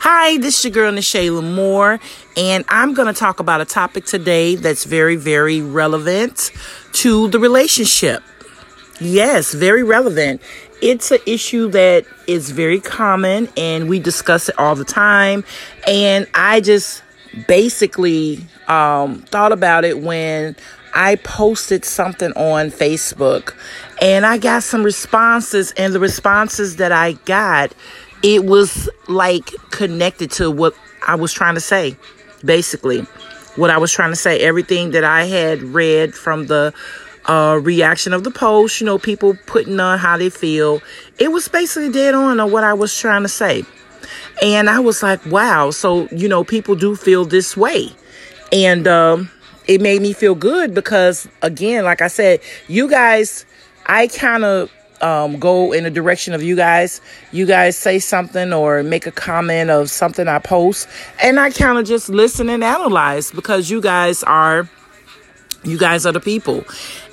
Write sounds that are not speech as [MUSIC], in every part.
Hi, this is your girl Ne'che La'mour, and I'm going to talk about a topic today that's very, very relevant to the relationship. Yes, very relevant. It's an issue that is very common, and we discuss it all the time. And I just basically um, thought about it when I posted something on Facebook, and I got some responses, and the responses that I got it was like connected to what I was trying to say, basically. What I was trying to say, everything that I had read from the uh, reaction of the post, you know, people putting on how they feel, it was basically dead on on what I was trying to say. And I was like, wow, so, you know, people do feel this way. And um, it made me feel good because, again, like I said, you guys, I kind of um, go in the direction of you guys. You guys say something or make a comment of something I post, and I kind of just listen and analyze because you guys are, you guys are the people.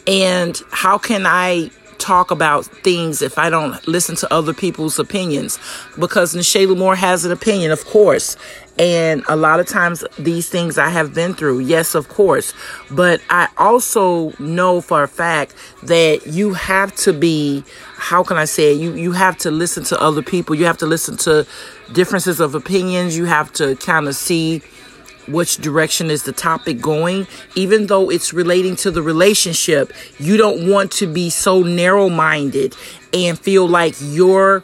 And how can I talk about things if I don't listen to other people's opinions? Because Ne'che La'mour has an opinion, of course. And a lot of times these things I have been through, yes, of course. But I also know for a fact that you have to be, how can I say it? You, you have to listen to other people. You have to listen to differences of opinions. You have to kind of see which direction is the topic going, even though it's relating to the relationship, you don't want to be so narrow minded and feel like your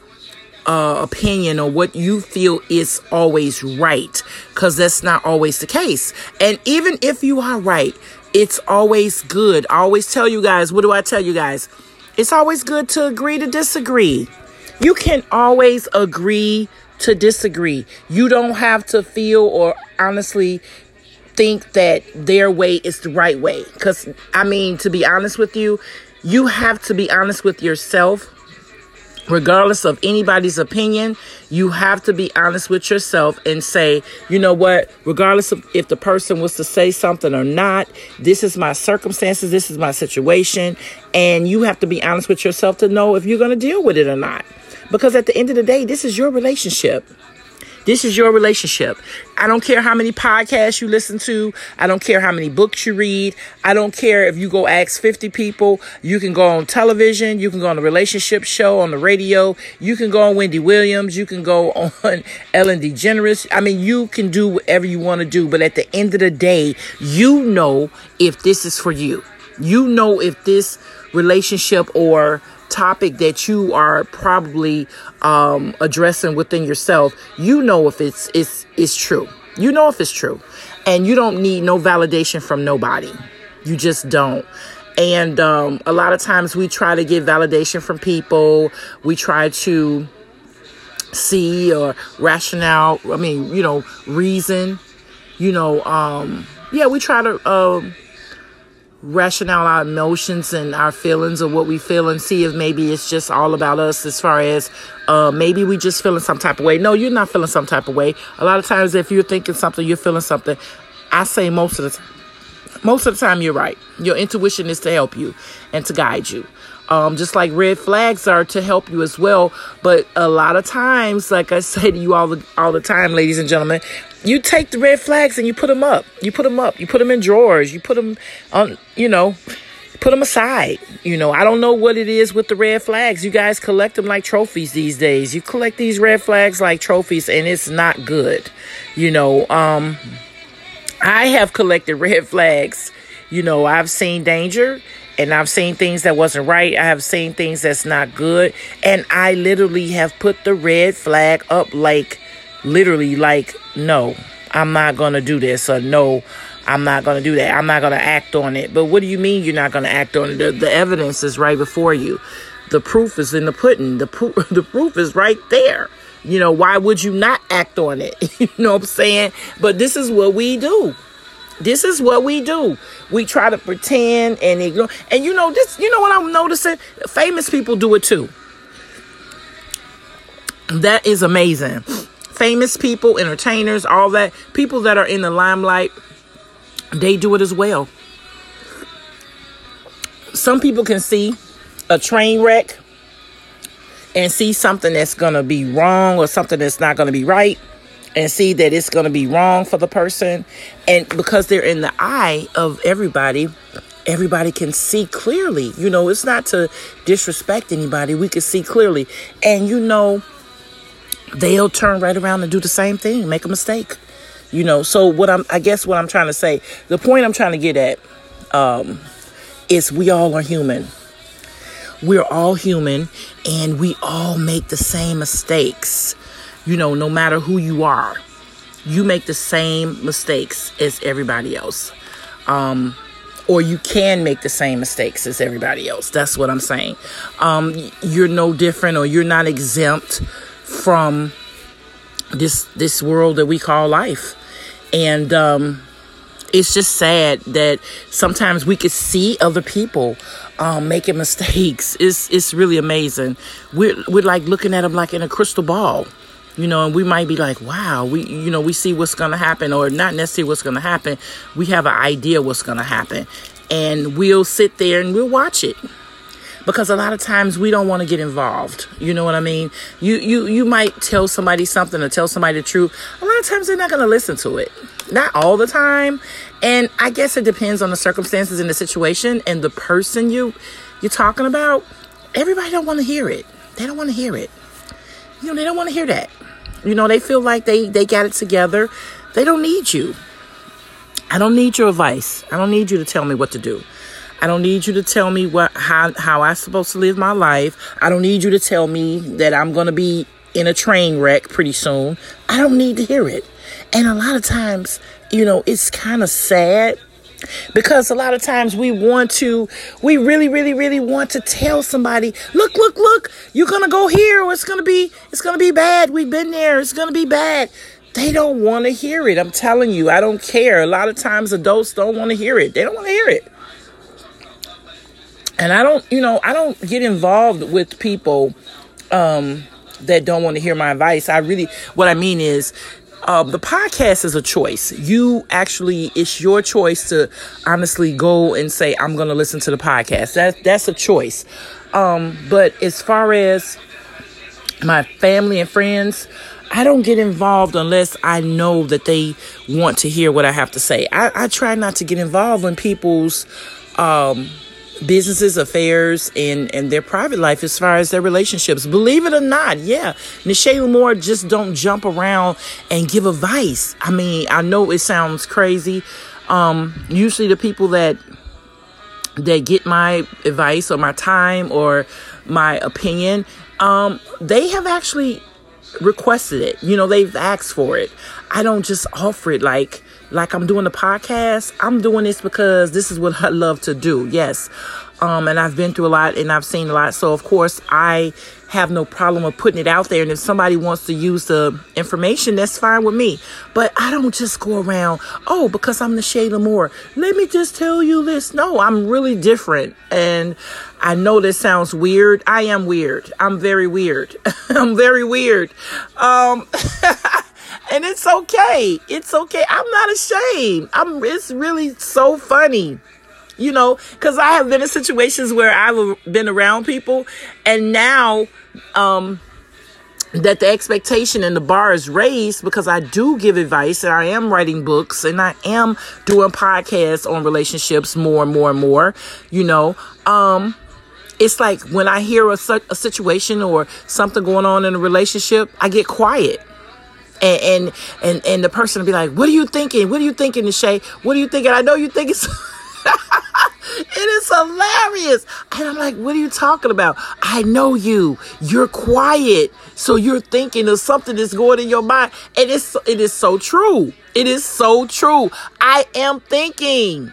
uh, opinion or what you feel is always right, because that's not always the case. And even if you are right, it's always good. I always tell you guys, what do I tell you guys? It's always good to agree to disagree. You can always agree to disagree. You don't have to feel or honestly think that their way is the right way. Because, I mean, to be honest with you, you have to be honest with yourself. Regardless of anybody's opinion, you have to be honest with yourself and say, you know what, regardless of if the person was to say something or not, this is my circumstances, this is my situation. And you have to be honest with yourself to know if you're going to deal with it or not. Because at the end of the day, this is your relationship. This is your relationship. I don't care how many podcasts you listen to. I don't care how many books you read. I don't care if you go ask 50 people. You can go on television. You can go on a relationship show on the radio. You can go on Wendy Williams. You can go on [LAUGHS] Ellen DeGeneres. I mean, you can do whatever you want to do. But at the end of the day, you know if this is for you. You know if this relationship or topic that you are probably um, addressing within yourself, you know if it's it's it's true. You know if it's true, and you don't need no validation from nobody. You just don't. And um, a lot of times we try to get validation from people. We try to see or rationale. I mean, you know, reason. You know, um, yeah, we try to. Uh, rationale our emotions and our feelings of what we feel and see if maybe it's just all about us as far as uh, maybe we just feeling some type of way. No, you're not feeling some type of way. A lot of times if you're thinking something, you're feeling something. I say most of the time. Most of the time, you're right. Your intuition is to help you and to guide you. Um, just like red flags are to help you as well. But a lot of times, like I [LAUGHS] say to you all the all the time, ladies and gentlemen, you take the red flags and you put them up. You put them up. You put them in drawers. You put them on, you know, put them aside. You know, I don't know what it is with the red flags. You guys collect them like trophies these days. You collect these red flags like trophies and it's not good. You know, um, I have collected [LAUGHS] red flags. You know, I've seen danger and I've seen things that wasn't right. I have seen things that's not good. And I literally have put the red flag up like literally like no i'm not gonna do this or no i'm not gonna do that i'm not gonna act on it but what do you mean you're not gonna act on it the, the evidence is right before you the proof is in the pudding the proof [LAUGHS] the proof is right there you know why would you not act on it [LAUGHS] you know what i'm saying but this is what we do this is what we do. We try to pretend and ignore. And you know this. You know what I'm noticing? Famous people do it too. That is amazing famous people, entertainers, all that, people that are in the limelight, they do it as well. Some people can see a train wreck and see something that's going to be wrong or something that's not going to be right and see that it's going to be wrong for the person. And because they're in the eye of everybody, everybody can see clearly. You know, it's not to disrespect anybody. We can see clearly. And you know, they'll turn right around and do the same thing, make a mistake. You know, so what I'm I guess what I'm trying to say, the point I'm trying to get at um is we all are human. We're all human and we all make the same mistakes. You know, no matter who you are, you make the same mistakes as everybody else. Um, or you can make the same mistakes as everybody else. That's what I'm saying. Um, you're no different or you're not exempt from this this world that we call life. And um, it's just sad that sometimes we could see other people um, making mistakes. [LAUGHS] It's it's really amazing. We're we're like looking at them like in a crystal ball, you know, and we might be like, wow, we you know we see what's gonna happen, or not necessarily what's gonna happen. We have an idea what's gonna happen, and we'll sit there and we'll watch it because a lot of times we don't want to get involved. You know what I mean? You you you might tell somebody something or tell somebody the truth. A lot of times they're not going to listen to it. Not all the time. And I guess it depends on the circumstances and the situation and the person you you're talking about. Everybody don't want to hear it. They don't want to hear it. You know, they don't want to hear that. You know, they feel like they they got it together. They don't need you. I don't need your advice. I don't need you to tell me what to do. I don't need you to tell me what how how I'm supposed to live my life. I don't need you to tell me that I'm going to be in a train wreck pretty soon. I don't need to hear it. And a lot of times, you know, it's kind of sad because a lot of times we want to we really really really want to tell somebody look look look you're gonna go here or it's gonna be it's gonna be bad. We've been there. It's gonna be bad. They don't want to hear it. I'm telling you i don't care. A lot of times adults don't want to hear it. They don't want to hear it and i don't you know i don't get involved with people um that don't want to hear my advice i really what i mean is um, the podcast is a choice. You actually, it's your choice to honestly go and say, I'm going to listen to the podcast. That, that's a choice. Um, but as far as my family and friends, I don't get involved unless I know that they want to hear what I have to say. I, I try not to get involved in people's um, businesses, affairs, and, and their private life as far as their relationships. Believe it or not, yeah. Ne'che La'mour just don't jump around and give advice. I mean, I know it sounds crazy. Um, usually the people that that get my advice or my time or my opinion, um, they have actually requested it. You know, they've asked for it. I don't just offer it like like I'm doing the podcast. I'm doing this because this is what [LAUGHS] I love to do. Yes. Um, and I've been through a lot and I've seen a lot. So of course I have no problem with putting it out there. And if somebody wants to use the information, that's fine with me. But I don't just go around, oh, because I'm the Shayla Moore. Let me just tell you this. No, I'm really different. And I know this sounds weird. I am weird. I'm very weird. [LAUGHS] I'm very weird. Um, [LAUGHS] and it's okay. It's okay. I'm not ashamed. I'm it's really so funny. You know, cuz I have been in situations where I've been around people and now um that the expectation and the bar is raised because I do give advice and I am writing books and I am doing podcasts on relationships more and more and more, you know. Um it's like when I hear a, a situation or something going on in a relationship, I get quiet and and and, and the person will be like, "What are you thinking? What are you thinking, Shay? What are you thinking? I know you think it's." [LAUGHS] it is hilarious. And I'm like, what are you talking about? I know you. You're quiet. So you're thinking of something that's going in your mind. And it's it is so true. It is so true. I am thinking.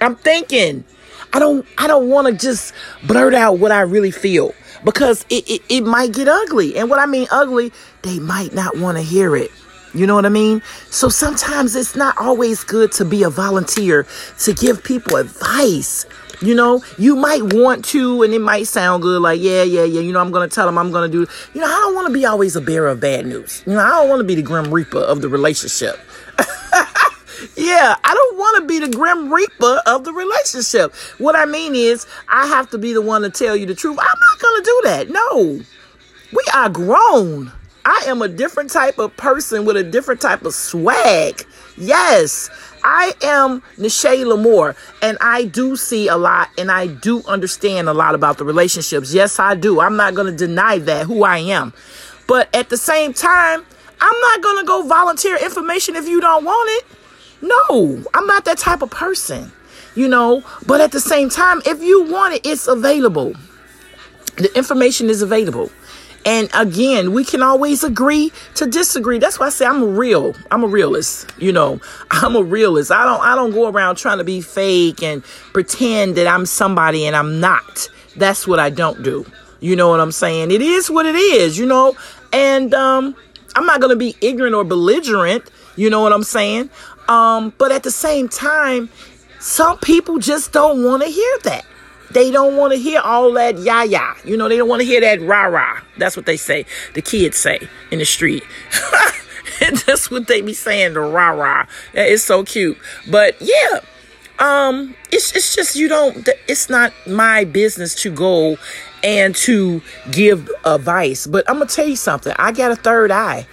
I'm thinking. I don't I don't want to just blurt out what I really feel because it, it, it might get ugly. And what I mean ugly, they might not want to hear it. You know what I mean? So sometimes it's not always good to be a volunteer to give people advice. You know, you might want to, and it might sound good, like, yeah, yeah, yeah, you know, I'm going to tell them I'm going to do, you know, I don't want to be always a bearer of bad news. You know, I don't want to be the grim reaper of the relationship. [LAUGHS] Yeah, I don't want to be the grim reaper of the relationship. What I mean is, I have to be the one to tell you the truth. I'm not going to do that. No. We are grown. I am a different type of person with a different type of swag. Yes, I am Ne'che La'mour, and I do see a lot and I do understand a lot about the relationships. Yes, I do. I'm not going to deny that, who I am. But at the same time, I'm not going to go volunteer information if you don't want it. No, I'm not that type of person, you know. But at the same time, if you want it, it's available. The information is available. And again, we can always agree to disagree. That's why I say I'm real. I'm a realist. You know, [LAUGHS] I'm a realist. I don't I don't go around trying to be fake and pretend that I'm somebody and I'm not. That's what I don't do. You know what I'm saying? It is what it is, you know? And um I'm not going to be ignorant or belligerent, you know what I'm saying? Um but at the same time, some people just don't want to hear that. They don't want to hear all that yah yah. You know, they don't want to hear that rah rah. That's what they say. The kids say in the street. [LAUGHS] That's what they be saying, the rah rah. It's so cute. But yeah, um, it's it's just you don't. It's not my business to go and to give advice. But I'm gonna tell you something. I got a third eye.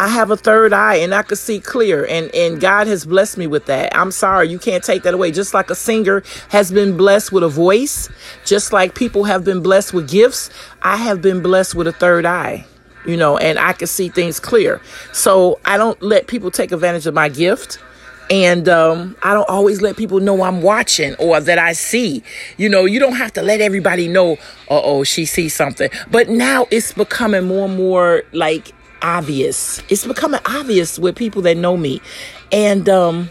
I have a third eye and I can see clear and and God has blessed me with that. I'm sorry, you can't take that away. Just like a singer has been blessed with a voice, just like people have been blessed with gifts, I have been blessed with a third eye. You know, and I can see things clear. So I don't let people take advantage of my gift and um, I don't always let people know I'm watching or that I see. You know, you don't have to let everybody know, uh oh, she sees something. But now it's becoming more and more like obvious. It's becoming obvious with people that know me. And um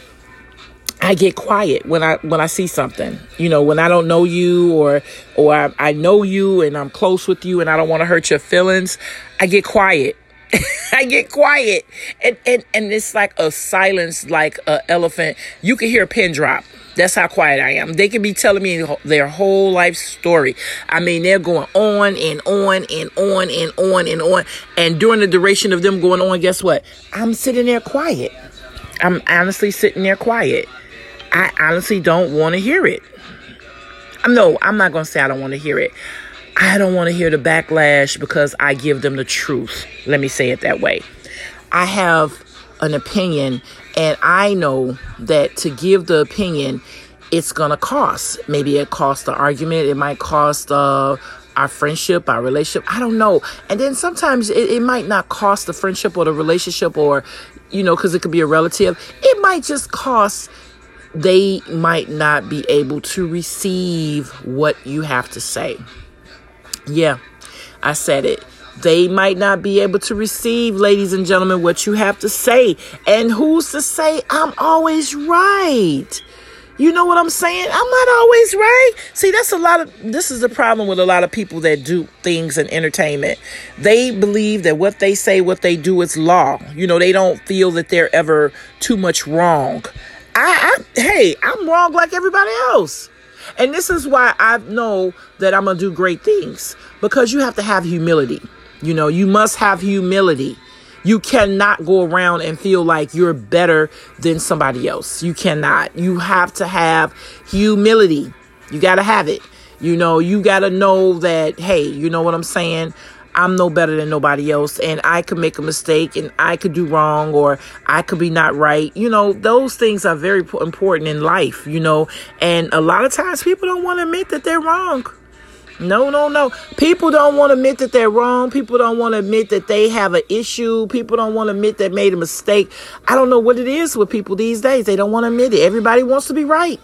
I get quiet when I when I see something. You know, when I don't know you or or I, I know you and I'm close with you and I don't want to hurt your feelings, I get quiet. [LAUGHS] I get quiet. And, and and it's like a silence like a elephant. You can hear a pin drop. That's how quiet I am. They can be telling me their whole life story. I mean, they're going on and on and on and on and on. And during the duration of them going on, guess what? I'm sitting there quiet. I'm honestly sitting there quiet. I honestly don't want to hear it. No, I'm not going to say I don't want to hear it. I don't want to hear the backlash because I give them the truth. Let me say it that way. I have an opinion and I know that to give the opinion, it's going to cost. Maybe it costs the argument. It might cost uh, our friendship, our relationship. I don't know. And then sometimes it, it might not cost the friendship or the relationship or, you know, because it could be a relative. It might just cost they might not be able to receive what you have to say. Yeah, I said it they might not be able to receive, ladies and gentlemen, what you have to say. And who's to say I'm always right? You know what I'm saying? I'm not always right. See, that's a lot of this is the problem with a lot of people that do things in entertainment. They believe that what they say, what they do is law. You know, they don't feel that they're ever too much wrong. I, I hey, I'm wrong like everybody else. And this is why I know that I'm going to do great things because you have to have humility. You know, you must have humility. You cannot go around and feel like you're better than somebody else. You cannot. You have to have humility. You got to have it. You know, you got to know that, hey, you know what I'm saying? I'm no better than nobody else and I could make a mistake and I could do wrong or I could be not right. You know, those things are very important in life, you know, and a lot of times people don't want to admit that they're wrong. No, no, no. People don't want to admit that they're wrong. People don't want to admit that they have an issue. People don't want to admit they made a mistake. I don't know what it is with people these days. They don't want to admit it. Everybody wants to be right.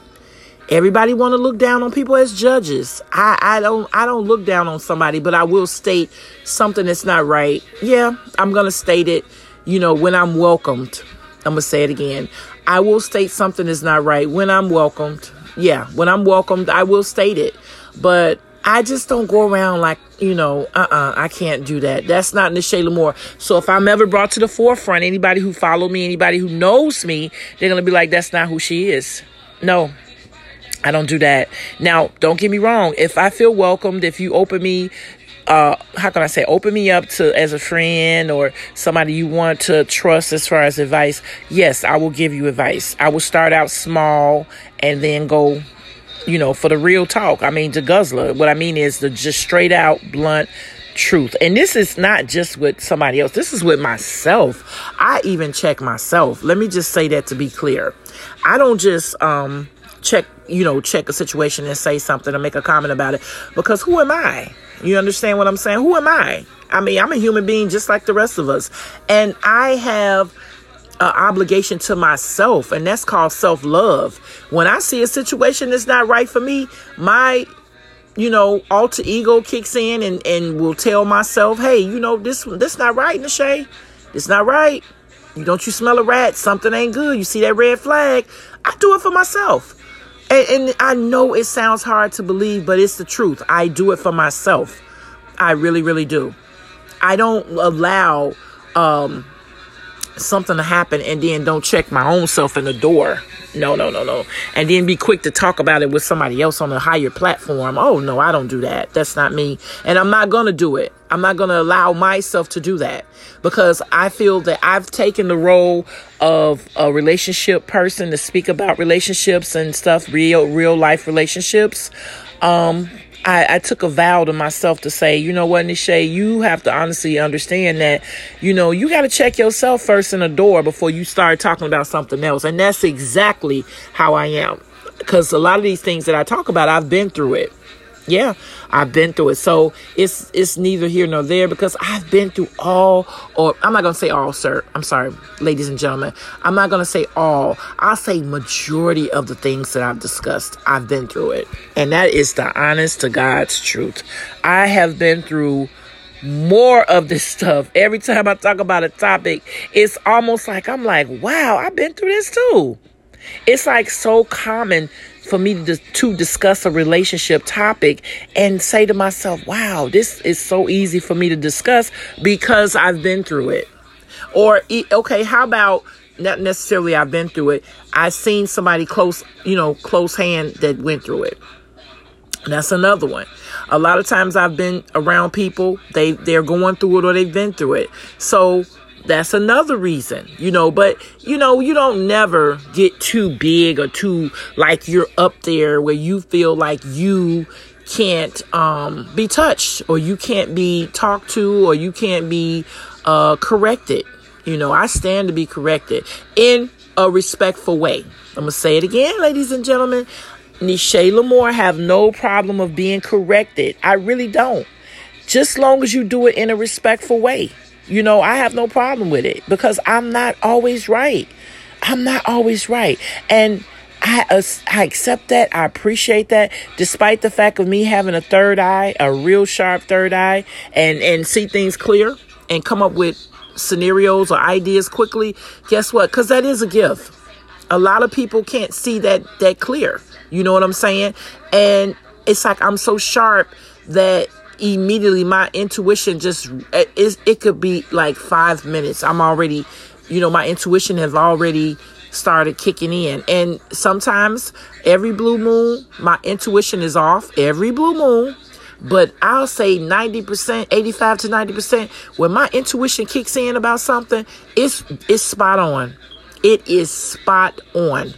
Everybody want to look down on people as judges. I, I don't I don't look down on somebody, but I will state something that's not right. Yeah, I'm gonna state it, you know, when I'm welcomed. I'm gonna say it again. I will state something is not right when I'm welcomed. Yeah, when I'm welcomed, I will state it. But I just don't go around like, you know, uh uh I can't do that. That's not Ne'che La'mour. So if I'm ever brought to the forefront, anybody who follow me, anybody who knows me, they're going to be like, that's not who she is. No, I don't do that. Now, don't get me wrong. If I feel welcomed, if you open me, uh, how can I say, open me up to as a friend or somebody you want to trust as far as advice, yes, I will give you advice. I will start out small and then go you know, for the real talk. I mean, the guzzler. What I mean is the just straight out, blunt, truth. And this is not just with somebody else, this is with myself. I even check myself. Let me just say that to be clear. I don't just um check, you know, check a situation and say something or make a comment about it because who am I? You understand what I'm saying? Who am I? I mean, I'm a human being just like the rest of us. And I have obligation to myself, and that's called self love. When I see a situation that's not right for me, my you know, alter ego kicks in and, and will tell myself, hey, you know, this this not right, Nashay. It's not right. You don't you smell a rat? Something ain't good. You see that red flag? I do it for myself. And, and I know it sounds hard to believe, but it's the truth. I do it for myself. I really, really do. I don't allow um, something to happen and then don't check my own self in the door. No, no, no, no. And then be quick to talk about it with somebody else on a higher platform. Oh, no, I don't do that. That's not me. And I'm not going to do it. I'm not going to allow myself to do that because I feel that I've taken the role of a relationship person to speak about relationships and stuff, real, real life relationships. Um, I, I, took a vow to myself to say, you know what, Nisha, you have to honestly understand that, you know, you got to check yourself first in the door before you start talking about something else. And that's exactly how I am. Because a lot of these things that I talk about, I've been through it. Yeah, I've been through it. So it's it's neither here nor there because I've been through all or I'm not gonna say all, sir. I'm sorry, ladies and gentlemen. I'm not gonna say all. I'll say majority of the things that I've discussed. I've been through it. And that is the honest to God's truth. I have been through more of this stuff. Every time I talk about a topic, it's almost like I'm like, wow, I've been through this too. It's like so common for me to, to discuss a relationship topic and say to myself, wow, this is so easy for me to discuss because I've been through it. Or, okay, how about not necessarily I've been through it. I've seen somebody close, you know, close hand that went through it. That's another one. A lot of times I've been around people, they they're going through it or they've been through it. So that's another reason, you know, but you know, you don't never get too big or too like you're up there where you feel like you can't um, be touched or you can't be talked to or you can't be uh, corrected. You know, I stand to be corrected in a respectful way. I'm to say it again, ladies and gentlemen. Ne'che La'mour have no problem of being corrected. I really don't. Just long as you do it in a respectful way. You know, I have no problem with it because I'm not always right. I'm not always right. And I, uh, I accept that. I appreciate that. Despite the fact of me having a third eye, a real sharp third eye, and, and see things clear and come up with scenarios or ideas quickly. Guess what? Because that is a gift. A lot of people can't see that that clear. You know what I'm saying? And it's like I'm so sharp that immediately my intuition just it, it could be like five minutes i'm already you know my intuition has already started kicking in and sometimes every blue moon my intuition is off every blue moon but I'll say 90%, 85 to 90%, when my intuition kicks in about something, it's it's spot on. It is spot on.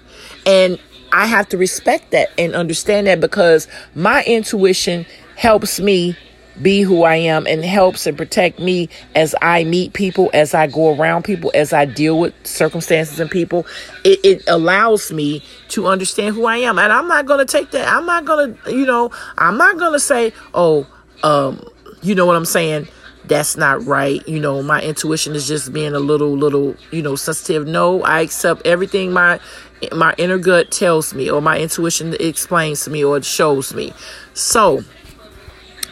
And I have to respect that and understand that because my intuition helps me be who I am and helps and protect me as I meet people, as I go around people, as I deal with circumstances and people. It, it allows me to understand who I am. And I'm not going to take that. I'm not going to, you know, I'm not going to say, oh, um, you know what I'm saying? That's not right. You know, my intuition is just being a little, little, you know, sensitive. No, I accept everything my my inner gut tells me or my intuition explains to me or it shows me. So,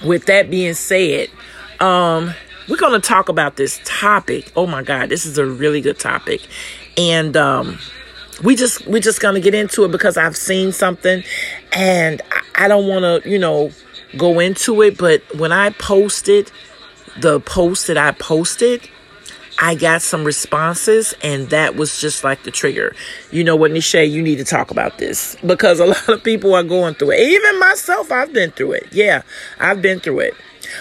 with that being said, um, we're going to talk about this topic. Oh my God, this is a really good topic. And, um, we just we're just gonna get into it because I've seen something and I, I don't wanna, you know, go into it, but when I posted the post that I posted, I got some responses, and that was just like the trigger. You know what, Nisha, you need to talk about this because a [LAUGHS] lot of people are going through it. Even myself, I've been through it. Yeah, I've been through it.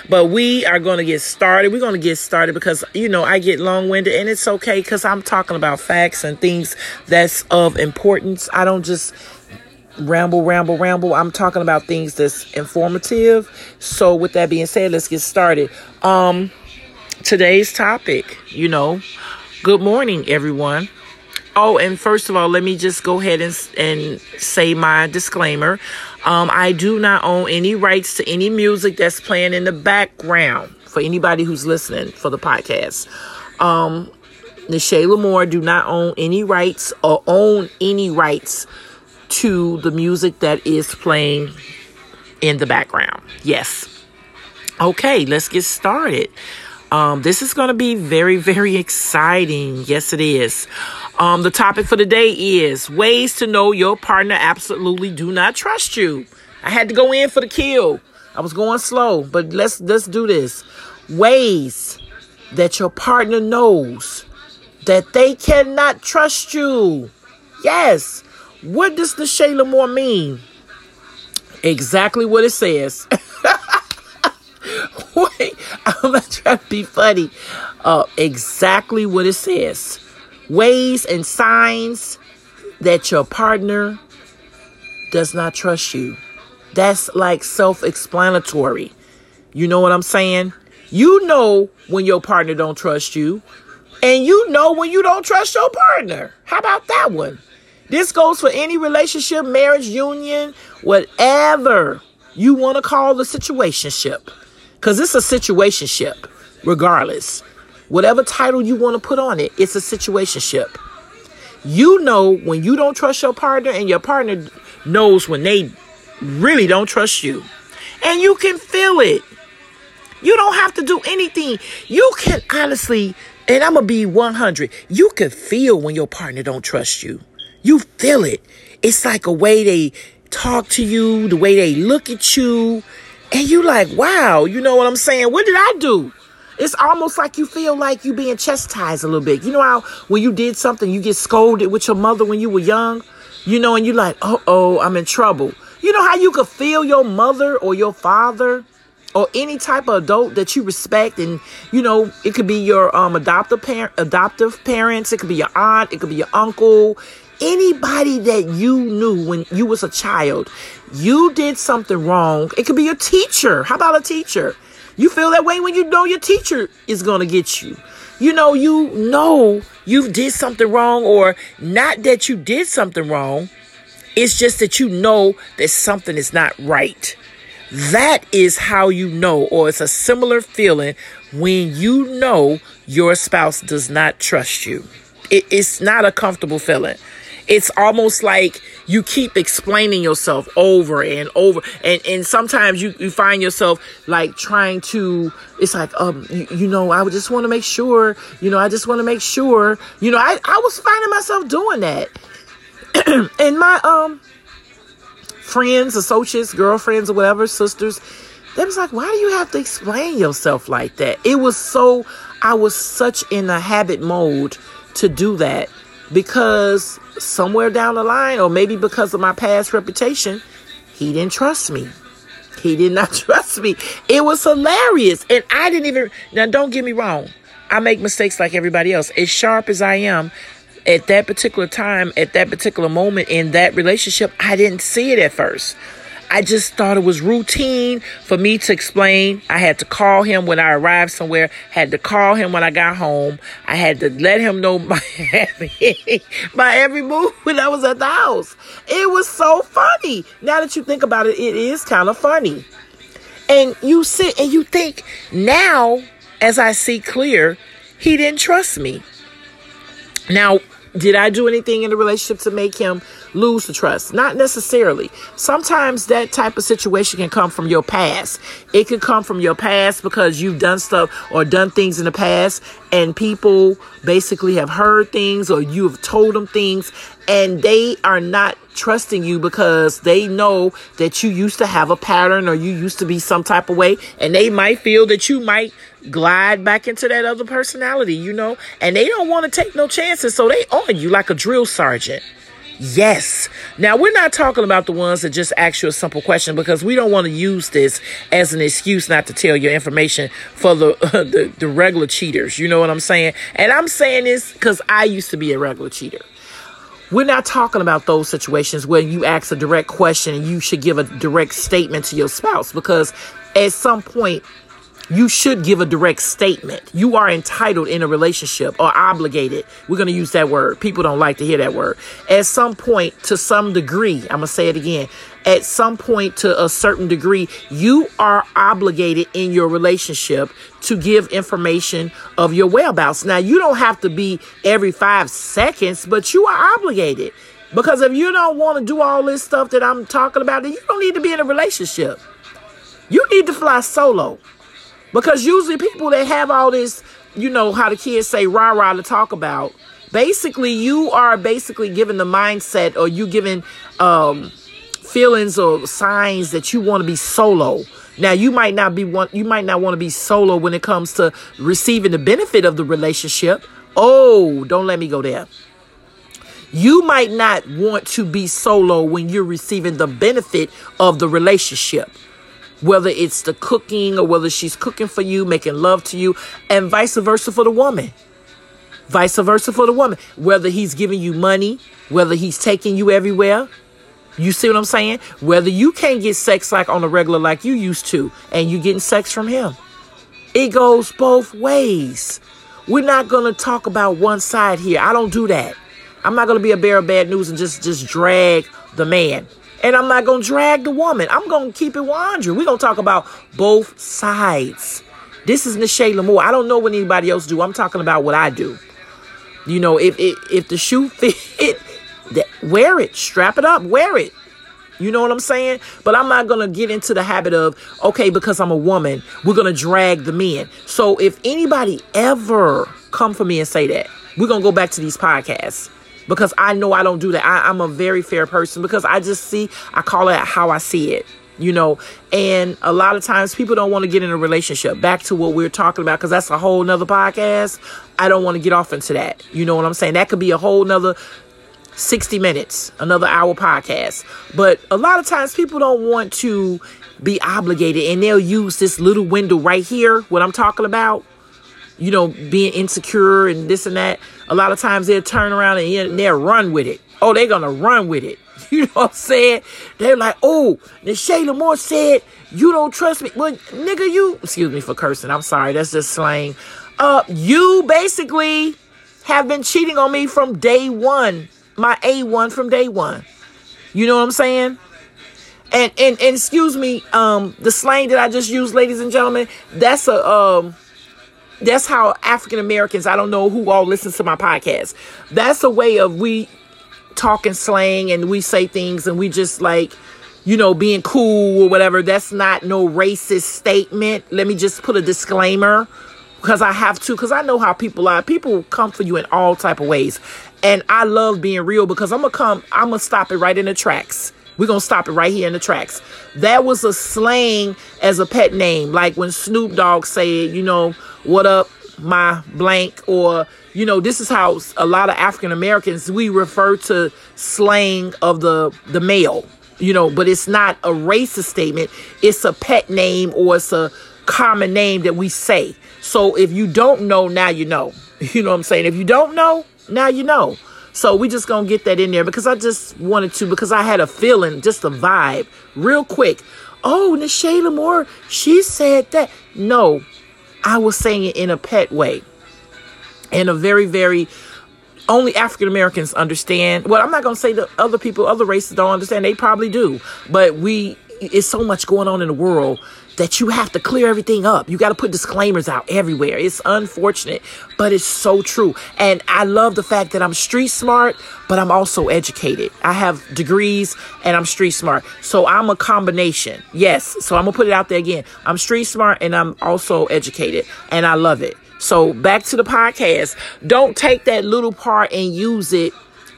But we are going to get started. We're going to get started because, you know, I get long winded and it's okay because I'm talking about facts and things that's of importance. I don't just ramble, ramble, ramble. I'm talking about things that's informative. So with that being said, let's get started. Um, today's topic, you know, good morning, everyone. Oh, and first of all, let me just go ahead and, and say my disclaimer. Um, I do not own any rights to any music that's playing in the background for anybody who's listening for the podcast. Um, Ne'che La'mour do not own any rights or own any rights to the music that is playing in the background. Yes. Okay, let's get started. Um, this is going to be very, very [LAUGHS] exciting. Yes, it is. Um, the topic for the day is ways to know your partner absolutely do not trust you. I had to go in for the kill. I was going slow, but let's let's do this. Ways that your partner knows that they cannot trust you. Yes. What does the Shayla Moore mean? Exactly what it says. [LAUGHS] [LAUGHS] Wait, I'm not trying to be funny. Uh, exactly what it says. Ways and signs that your partner does not trust you. That's like self explanatory. You know what I'm saying? You know when your partner don't trust you, and you know when you don't trust your partner. How about that one? This goes for any relationship, marriage, union, whatever you want to call the situationship. Because it's a situationship, regardless. Whatever title you want to put on it, it's a situationship. You know when you don't trust your partner, and your partner knows when they really don't trust you. And you can feel it. You don't have to do anything. You can honestly, and I'm going to be 100, you can feel when your partner don't trust you. You feel it. It's like a way they talk to you, the way they look at you, and you like, wow, you know what I'm saying? What did I do? It's almost like you feel like you being chastised a little bit. You know how when you did something, you get scolded with your mother when you were young, you know, and you like, oh, oh, I'm in trouble. You know how you could feel your mother or your father or any type of adult that you respect and you know it could be your um adoptive parent adoptive parents it could be your aunt it could be your uncle anybody that you knew when you was a child, you did something wrong. It could be a teacher. How about a teacher? You feel that way when you know your teacher is going to get you. You know, you know you did something wrong or not that you did something wrong. It's just that you know that something is not right. That is how you know, or it's a similar feeling when you know your spouse does not trust you. It, it's not a comfortable feeling it's almost like you keep explaining yourself over and over. And and sometimes you, you find yourself like trying to it's like um you, you know i just want to make sure you know i just want to make sure you know i i was finding myself doing that. [CLEARS THROAT] And my um friends associates girlfriends or whatever sisters they was like why do you have to explain yourself like that? It was so i was such in a habit mode to do that because somewhere down the line, or maybe because of my past reputation, he didn't trust me. He did not [LAUGHS] trust me. It was hilarious. And I didn't even, now don't get me wrong. I make mistakes like everybody else. As sharp as I am, at that particular time, at that particular moment in that relationship, I didn't see it at first. I just thought it was routine for me to explain. I had to call him when I arrived somewhere, had to call him when I got home. I had to let him know [LAUGHS] my, my every move when I was at the house. It was so funny. Now that you think about it, it is kind of funny. And you sit and you think, now, as I see clear, he didn't trust me. Now, did I do anything in the relationship to make him lose the trust? Not necessarily. Sometimes that type of situation can come from your past. It could come from your past because you've done stuff or done things in the past and people basically have heard things or you have told them things and they are not trusting you because they know that you used to have a pattern or you used to be some type of way and they might feel that you might glide back into that other personality, you know, and they don't want to take no chances, so they on you like a drill sergeant. Yes. Now, we're not talking about the ones that just ask you a simple question because we don't want to use this as an excuse not to tell your information for the, uh, [LAUGHS] the, the regular cheaters. You know what I'm saying? And I'm saying this because I used to be a regular cheater. We're not talking about those situations where you ask a direct question and you should give a direct statement to your spouse because at some point you should give a direct statement. You are entitled in a relationship or obligated. We're going to use that word. People don't like to hear that word. At some point, to some degree, I'm going to say it again. At some point, to a certain degree, you are obligated in your relationship to give information of your whereabouts. Now, you don't have to be every five seconds, but you are obligated. Because if you don't want to do all this stuff that I'm talking about, then you don't need to be in a relationship. You need to fly solo. Because usually people that have all this, you know, how the kids say rah rah to talk about, basically you are basically given the mindset or you giving um, feelings or signs that you want to be solo. Now you might not be one you might not want to be solo when it comes to receiving the benefit of the relationship. Oh, don't let me go there. You might not want to be solo when you're receiving the benefit of the relationship whether it's the cooking or whether she's cooking for you, making love to you, and vice versa for the woman. Vice versa for the woman. Whether he's giving you money, whether he's taking you everywhere. You see what I'm saying? Whether you can't get sex like on a regular like you used to, and you getting sex from him. It goes both ways. We're not gonna talk about one side here. I don't do that. I'm not gonna be a bearer of bad news and just just drag the man. And I'm not going to drag the woman. I'm going to keep it 100. We're going to talk about both sides. This is Ne'che La'mour. I don't know what anybody else do. I'm talking about what I do. You know, if if, if the shoe [LAUGHS] fit, wear it. Strap it up. Wear it. You know what I'm saying? But I'm not going to get into the habit of, okay, because I'm a woman, we're going to drag the men. So if anybody ever come for me and say that, we're going to go back to these podcasts because I know I don't do that. I, I'm a very fair person because I just see, I call it how I see it you know? And a lot of times people don't want to get in a relationship. Back to what we're talking about because that's a whole nother podcast. I don't want to get off into that. You know what i'm saying? That could be a whole nother 60 minutes another hour podcast. But a lot of times people don't want to be obligated and they'll use this little window right here what i'm talking about you know, being insecure and this and that, a lot of times they'll turn around and they'll run with it. Oh, they're gonna run with it. [LAUGHS] You know what I'm saying? They're like, oh, Shayla Moore said, you don't trust me. Well, nigga, you excuse me for cursing. I'm sorry, that's just slang. Uh, you basically have been cheating on me from day one. My A1 from day one. You know what I'm saying? And and, and excuse me, um, the slang that I just used, ladies and gentlemen, that's a um that's how African Americans, I don't know who all listens to my podcast. That's a way of we talking slang and we say things and we just like, you know, being cool or whatever. That's not no racist statement. Let me just put a disclaimer because I have to because I know how people are. People come for you in all type of ways. And I love being real because I'm gonna come, I'm gonna stop it right in the tracks. We're gonna stop it right here in the tracks. That was a slang as a pet name. Like when Snoop Dogg said, you know, what up, my blank, or, you know, this is how a lot of African Americans, we refer to slang of the, the male, you know, but it's not a racist statement. It's a pet name or it's a common name that we say. So if you don't know, now you know. [LAUGHS] You know what I'm saying? If you don't know, now you know. So we just gonna get that in there because I just wanted to because I had a feeling, just a vibe, real quick. Oh, Ne'che La'mour, she said that. No, I was saying it in a pet way. In a very, very only African Americans understand. Well, I'm not to say that other people, other races don't understand. They probably do. But we, it's so much going on in the world that you have to clear everything up. You got to put disclaimers out everywhere. It's unfortunate, but it's so true. And I love the fact that I'm street smart, but I'm also educated. I have degrees and I'm street smart. So I'm a combination. Yes. So I'm going to put it out there again. I'm street smart and I'm also educated and I love it. So back to the podcast. Don't take that little part and use it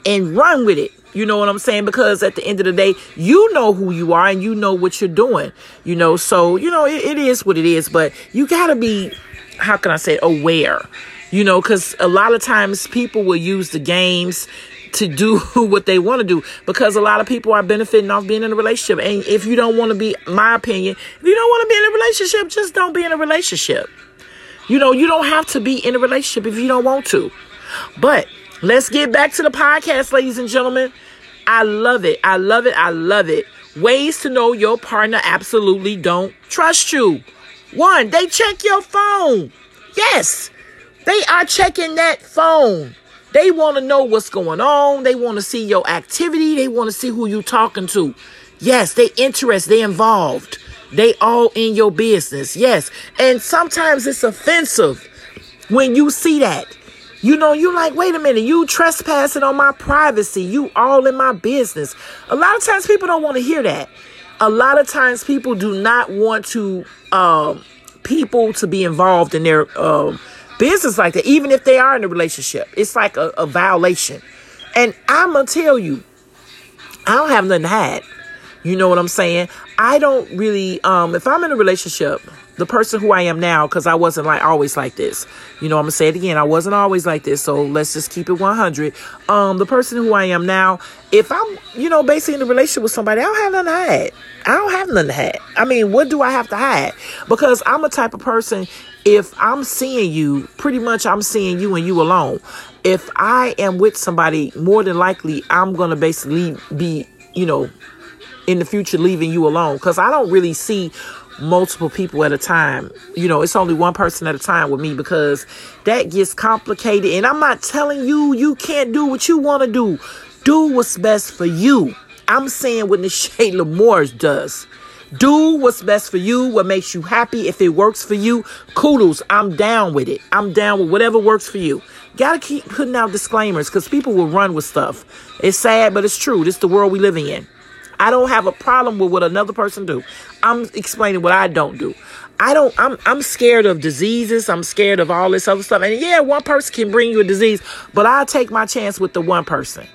and run with it. You know what I'm saying? Because at the end of the day, you know who you are and you know what you're doing. You know, so, you know, it, it is what it is, but you got to be, how can I say, aware. You know, because a lot of times people will use the games to do [LAUGHS] what they want to do because a lot of people are benefiting off being in a relationship. And if you don't want to be, my opinion, if you don't want to be in a relationship, just don't be in a relationship. You know, you don't have to be in a relationship if you don't want to. But Let's get back to the podcast, ladies and gentlemen. I love it. I love it. I love it. Ways to know your partner absolutely don't trust you. One, they check your phone. Yes, they are checking that phone. They want to know what's going on. They want to see your activity. They want to see who you're talking to. Yes, they interest. They involved. They all in your business. Yes. And sometimes it's offensive when you see that. You know, you like, wait a minute, you trespassing on my privacy. You all in my business. A lot of times people don't want to hear that. A lot of times people do not want to um, people to be involved in their um, business like that, even if they are in a relationship. It's like a, a violation. And I'm gonna tell you, I don't have nothing to hide. You know what I'm saying? I don't really um if I'm in a relationship, the person who I am now cuz I wasn't like always like this. You know, I'm to say it again. I wasn't always like this. So let's just keep it 100. Um the person who I am now, if I'm, you know, basically in a relationship with somebody, I don't have nothing to hide. I don't have nothing to hide. I mean, what do I have to hide? Because I'm a type of person if I'm seeing you, pretty much I'm seeing you and you alone. If I am with somebody, more than likely I'm to basically be, you know, in the future leaving you alone because I don't really see multiple people at a time. You know, it's only one person at a time with me because that gets complicated. And I'm not telling you you can't do what you want to do. Do what's best for you. I'm saying what [LAUGHS] Ne'che La'mour does. Do what's best for you, what makes you happy. If it works for you, kudos. I'm down with it. I'm down with whatever works for you. Gotta keep putting out disclaimers because people will run with stuff. It's sad, but it's true. This is the world we living in. I don't have a problem with what another person do. I'm explaining what I don't do. I don't I'm I'm scared of diseases. I'm scared of all this other stuff. And yeah, one person can bring you a disease, but I'll take my chance with the one person.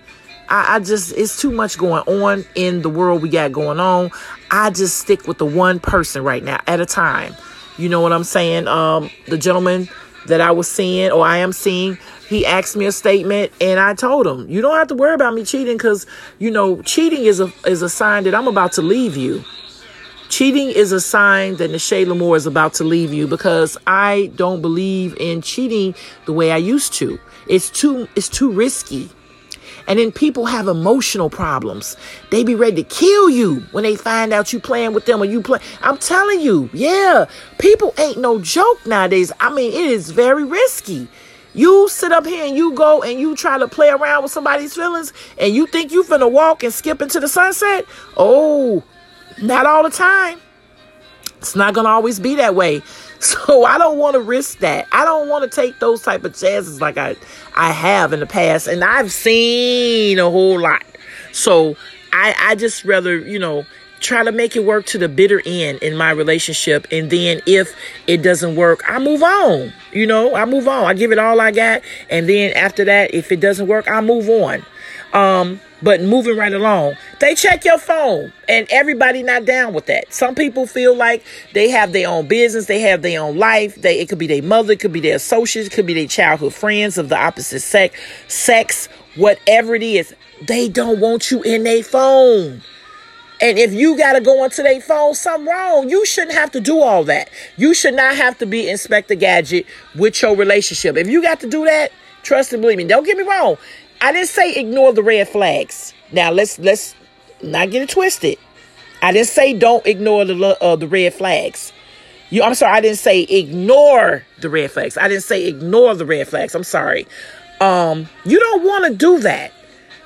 I, I just it's too much going on in the world we got going on. I just stick with the one person right now at a time. You know what I'm saying? Um the gentleman that I was seeing or I am seeing he asked me a statement and I told him, "You don't have to worry about me cheating cuz you know, cheating is a is a sign that I'm about to leave you." Cheating is a sign that Ne'che La'mour is about to leave you because I don't believe in cheating the way I used to. It's too it's too risky. And then people have emotional problems. They be ready to kill you when they find out you playing with them or you play. I'm telling you, yeah, people ain't no joke nowadays. I mean, it is very risky. You sit up here and you go and you try to play around with somebody's feelings and you think you finna walk and skip into the sunset? Oh, not all the time. It's not gonna always be that way. [LAUGHS] So I don't want to risk that. I don't want to take those type of chances like I I have in the past, and I've seen a whole lot. So I I just rather you know try to make it work to the bitter end in my relationship. And then if it doesn't work, I move on. You know, I move on. I give it all I got. And then after that, if it doesn't work, I move on. Um, but moving right along, they check your phone and everybody not down with that. Some people feel like they have their own business, they have their own life. They it could be their mother, it could be their associates, it could be their childhood friends of the opposite sex, sex, whatever it is. They don't want you in their phone. And if you got to go onto their phone, something wrong. You shouldn't have to do all that. You should not have to be Inspector Gadget with your relationship. If you got to do that, trust and believe me. Don't get me wrong. I didn't say ignore the red flags. Now let's let's not get it twisted. I didn't say don't ignore the uh, the red flags. You, I'm sorry. I didn't say ignore the red flags. I didn't say ignore the red flags. I'm sorry. Um, you don't want to do that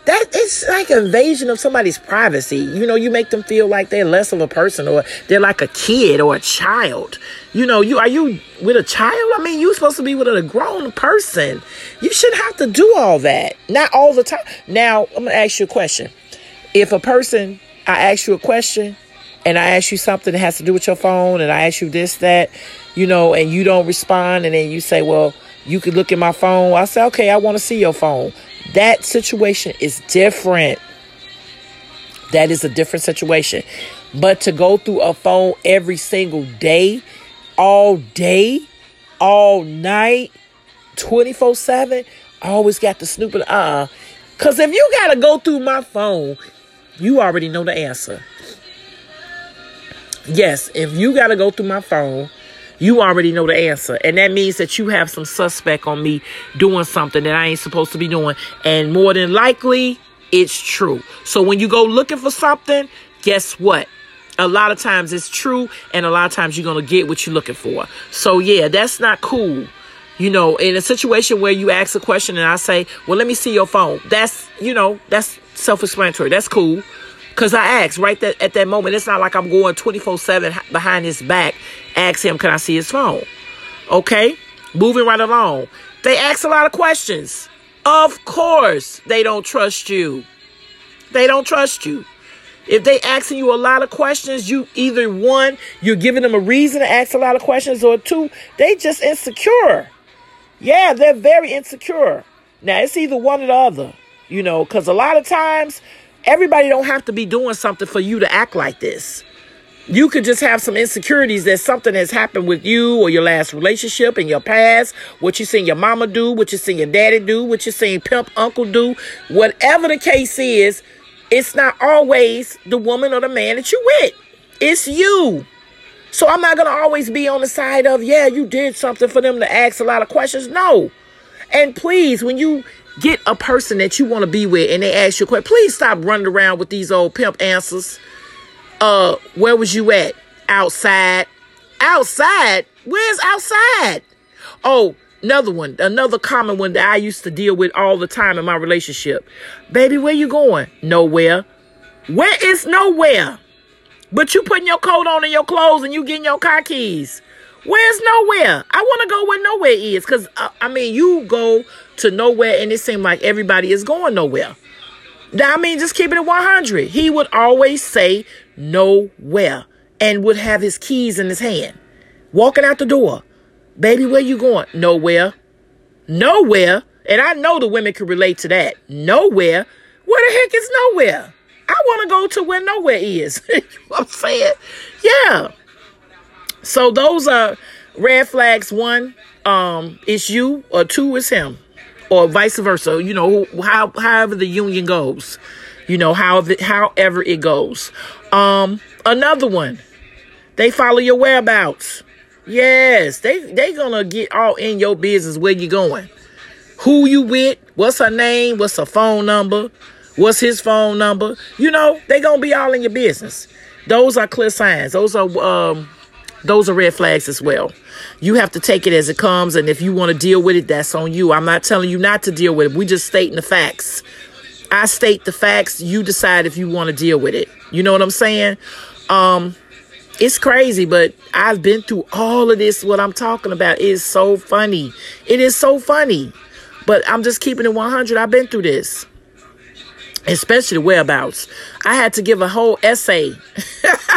that it's like invasion of somebody's privacy. You know, you make them feel like they're less of a person or they're like a kid or a child. You know, you are you with a child? I mean, you're supposed to be with a grown person. You should have to do all that. Not all the time. Now, I'm gonna ask you a question. If a person I ask you a question and I ask you something that has to do with your phone and I ask you this, that, you know, and you don't respond and then you say, Well, you could look at my phone. I say, okay, I want to see your phone. That situation is different. That is a different situation. But to go through a phone every single day, all day, all night, 24 7, I always got to snoop it. Uh Because if you got to go through my phone, you already know the answer. Yes, if you got to go through my phone, you already know the answer. And that means that you have some suspect on me doing something that I ain't supposed to be doing. And more than likely, it's true. So when you go looking for something, guess what? A lot of times it's true, and a lot of times you're going to get what you're looking for. So, yeah, that's not cool. You know, in a situation where you ask a question and I say, Well, let me see your phone, that's, you know, that's self explanatory. That's cool. Because I asked right that, at that moment. It's not like I'm going 24 7 behind his back. Ask him, Can I see his phone? Okay? Moving right along. They ask a lot of questions. Of course, they don't trust you. They don't trust you. If they asking you a lot of questions, you either one, you're giving them a reason to ask a lot of questions, or two, they just insecure. Yeah, they're very insecure. Now it's either one or the other, you know, because a lot of times everybody don't have to be doing something for you to act like this. You could just have some insecurities that something has happened with you or your last relationship and your past, what you seen your mama do, what you seen your daddy do, what you seen pimp uncle do. Whatever the case is, it's not always the woman or the man that you with. It's you. So I'm not going to always be on the side of, yeah, you did something for them to ask a lot of questions. No. And please, when you get a person that you want to be with and they ask you a question, please stop running around with these old pimp answers. Uh, where was you at? Outside. Outside? Where's outside? Oh, another one, another common one that I used to deal with all the time in my relationship. Baby, where you going? Nowhere. Where is nowhere? But you putting your coat on and your clothes and you getting your car keys. Where's nowhere? I want to go where nowhere is. Because, uh, I mean, you go to nowhere and it seems like everybody is going nowhere. I mean, just keeping it at 100. He would always say nowhere and would have his keys in his hand. Walking out the door. Baby, where you going? Nowhere. Nowhere. And I know the women can relate to that. Nowhere. Where the heck is nowhere? I want to go to where nowhere is. [LAUGHS] you know I'm saying? Yeah. So those are red flags. One, um, it's you, or two, is him or vice versa. You know, how however the union goes. You know, however however it goes. Um, another one. They follow your whereabouts. Yes, they they gonna get all in your business where you going. Who you with? What's her name? What's her phone number? What's his phone number? You know, they gonna be all in your business. Those are clear signs. Those are um those are red flags as well. You have to take it as it comes, and if you want to deal with it, that's on you. I'm not telling you not to deal with it. We just stating the facts. I state the facts. You decide if you want to deal with it. You know what I'm saying? Um, it's crazy, but I've been through all of this. What I'm talking about is so funny. It is so funny, but I'm just keeping it 100. I've been through this, especially the whereabouts. I had to give a whole essay. [LAUGHS]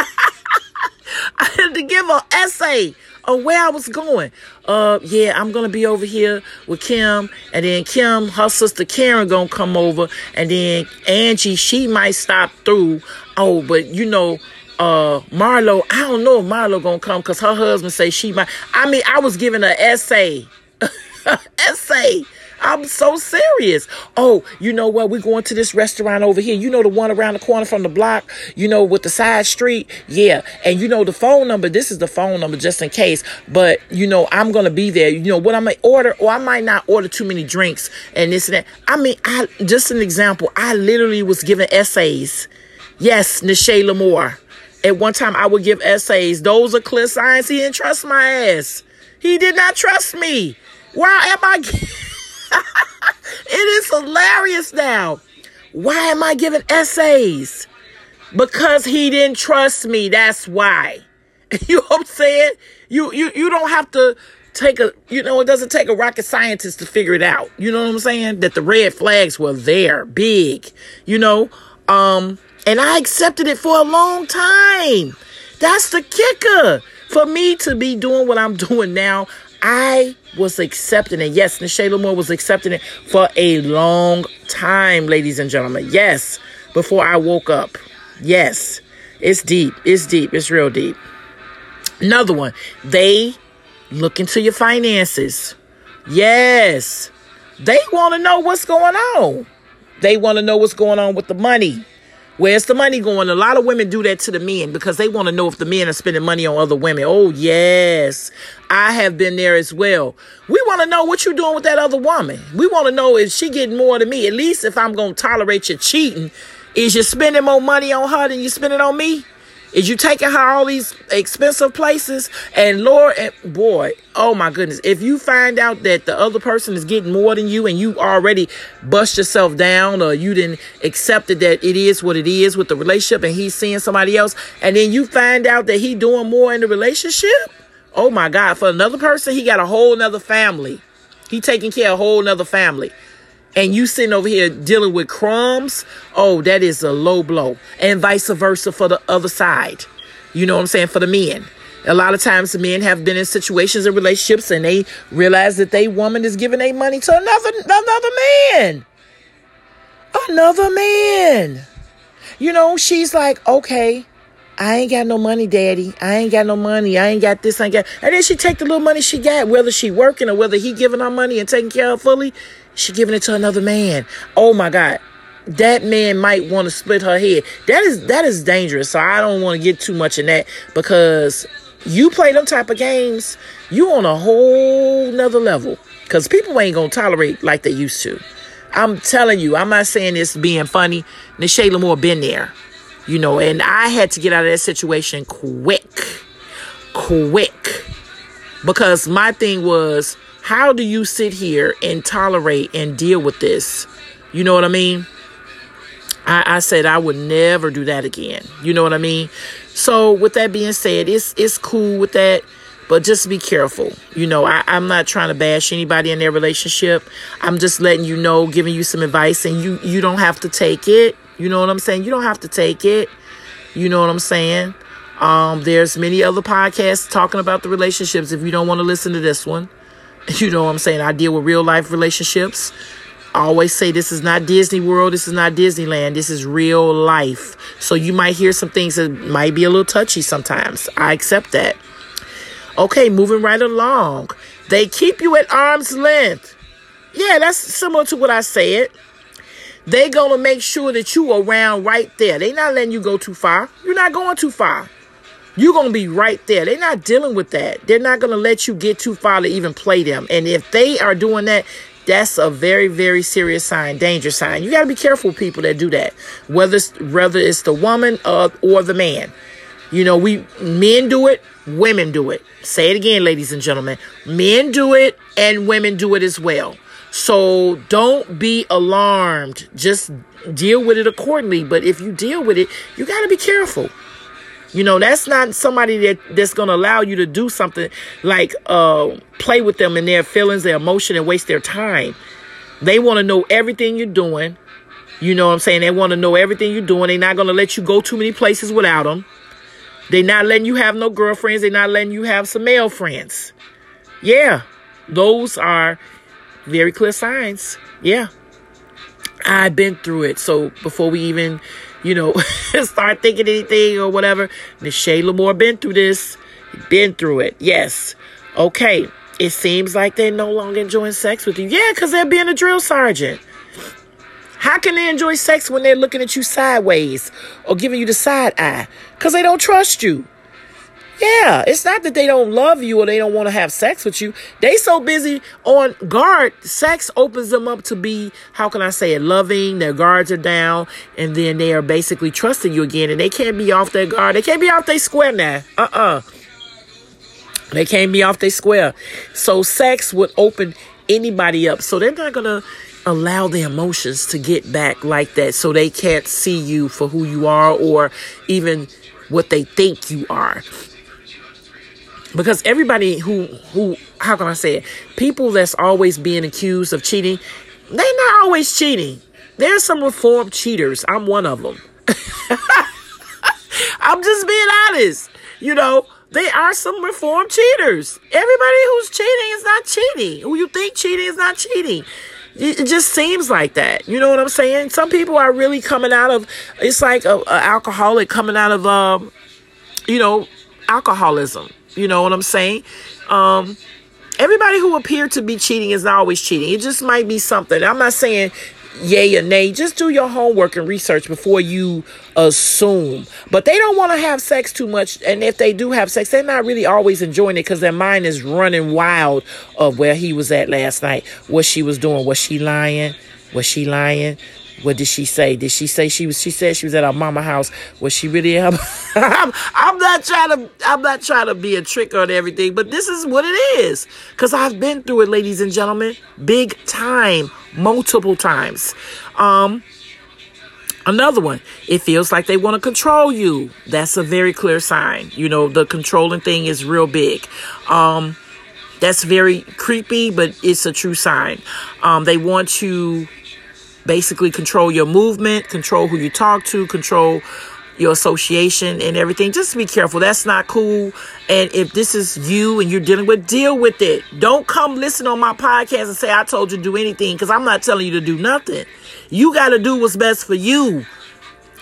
To give an essay of where I was going. Uh, yeah, I'm gonna be over here with Kim, and then Kim, her sister Karen, gonna come over, and then Angie, she might stop through. Oh, but you know, uh, Marlo, I don't know if Marlo gonna come because her husband say she might. I mean, I was giving an essay, [LAUGHS] essay I'm so serious. Oh, you know what? We're going to this restaurant over here. You know the one around the corner from the block, you know, with the side street? Yeah. And you know the phone number. This is the phone number just in case. But, you know, I'm going to be there. You know what I might order, or I might not order too many drinks and this and that. I mean, I just an example. I literally was giving essays. Yes, Ne'che La'mour. At one time, I would give essays. Those are clear signs. He didn't trust my ass. He did not trust me. Why am I? [LAUGHS] [LAUGHS] it is hilarious now. Why am I giving essays? Because he didn't trust me. That's why. [LAUGHS] You know what I'm saying? You you you don't have to take a you know it doesn't take a rocket scientist to figure it out. You know what I'm saying? That the red flags were there, big. You know, um, and I accepted it for a long time. That's the kicker. For me to be doing what I'm [LAUGHS] doing now, I was accepting it. Yes, Ne'che La'mour was accepting it for a long time, ladies and gentlemen. Yes, before I woke up. Yes, it's deep. It's deep. It's real deep. Another one. They look into your finances. Yes. They want to know what's going on. They want to know what's going on with the money. Where's the money going? A lot of women do that to the men because they want to know if the men are spending money on other women. Oh, yes. I have been there as well. We want to know what you're doing with that other woman. We want to know is she getting more than me? At least if I'm going to tolerate you cheating, is you spending more money on her than you spending on me? Is you taking her all these expensive places? And Lord, and boy, oh my goodness, if you find out that the other person is getting more than you and you already bust yourself down or you didn't accept it that it is what it is with the relationship and he's seeing somebody else, and then you find out that he doing more in the relationship, oh my God, for another person, he got a whole nother family. He taking care of a whole nother family and you sitting over here dealing with crumbs, oh, that is a low blow. And vice versa for the other side. You know what I'm saying? For the men. A lot of times the men have been in situations and relationships and they realize that they woman is giving their money to another another man. Another man. You know, she's like, okay, I ain't got no money, daddy. I ain't got no money. I ain't got this, I ain't got and then she take the little money she got, whether she working or whether he giving her money and taking care of fully. She giving it to another man. Oh my God. That man might want to split her head. That is that is dangerous. So I don't want to get too much in that because you play them type of games, you on a whole nother level. Cause people ain't gonna tolerate like they used to. I'm telling you, I'm not saying this being funny. Ne'che La'mour been there. You know, and I had to get out of that situation quick. Quick. Because my thing was how do you sit here and tolerate and deal with this? You know what I mean? I, I said I would never do that again. You know what I mean? So with that being said, it's it's cool with that but just be careful. You know, I, am not trying to bash anybody in their relationship. I'm just letting you know, giving you some advice, and you you don't have to take it. You know what I'm saying? You don't have to take it. You know what I'm saying? Um, there's many other podcasts talking about the relationships. If you don't want to listen to this one, [LAUGHS] You know what I'm saying? I deal with real life relationships. I always say this is not Disney World, this is not Disneyland, this is real life. So you might hear some things that might be a little touchy sometimes. I accept that. Okay, moving right along. They keep you at arm's length. Yeah, that's similar to what I said. They gonna make sure that you around right there. They not letting you go too far. You're not going too far. You're to be right there. They're not dealing with that. They're not to let you get too far to even play them. And if they are doing that, that's a very, very serious sign, danger sign. You got to be careful people that do that, whether it's, whether it's the woman or, or the man. You know, we men do it, women do it. Say it again, ladies and gentlemen. Men do it and women do it as well. So don't be alarmed. Just deal with it accordingly. But if you deal with it, you got to be careful. You know, that's not somebody that that's going to allow you to do something like uh, play with them and their feelings, their emotion, and waste their time. They want to know everything you're doing. You know what I'm saying? They want to know everything you're doing. They're not going to let you go too many places without them. They're not letting you have no girlfriends. They're not letting you have some male friends. Yeah, those are very clear signs. Yeah. I've been through it. So before we even you know, [LAUGHS] start thinking anything or whatever. Ne'che La'mour been through this, been through it. Yes. Okay. It seems like they're no longer enjoying sex with you. Yeah, because they're being a drill sergeant. How can they enjoy sex when they're looking at you sideways or giving you the side eye? Because they don't trust you. Yeah, it's not that they don't love you or they don't want to have sex with you. They so busy on guard. Sex opens them up to be, how can I say it, loving. Their guards are down, and then they are basically trusting you again, and they can't be off their guard. They can't be off their square now. Uh uh They can't be off their square. So sex would open anybody up. So they're not gonna allow the emotions to get back like that. So they can't see you for who you are or even what they think you are because everybody who who how can I say it? People that's always being accused of cheating, they're not always cheating. There's some reformed cheaters. I'm one of them. [LAUGHS] I'm just being honest. You know, they are some reformed cheaters. Everybody who's cheating is not cheating. Who you think cheating is not cheating. It just seems like that. You know what I'm saying? Some people are really coming out of. It's like a, a alcoholic coming out of, um, you know, alcoholism. You know what I'm saying? Um, everybody who appeared to be cheating is not always cheating. It just might be something. I'm not saying yay or nay. Just do your homework and research before you assume. But they don't want to have sex too much. And if they do have sex, they're not really always enjoying it because their mind is running wild of where he was at last night, what she was doing. Was she lying? Was she lying? What did she say? Did she say she was? She said she was at our mama house. Was she really? I'm, [LAUGHS] I'm not trying to. I'm not trying to be a trick on everything, but this is what it is. Cause I've been through it, ladies and gentlemen, big time, multiple times. Um, another one. It feels like they want to control you. That's a very clear sign. You know, the controlling thing is real big. Um, that's very creepy, but it's a true sign. Um, they want to basically control your movement, control who you talk to, control your association and everything. Just be careful. That's not cool. And if this is you and you're dealing with, deal with it. Don't come listen on my podcast and say I told you to do anything because I'm not telling you to do nothing. You got to do what's best for you.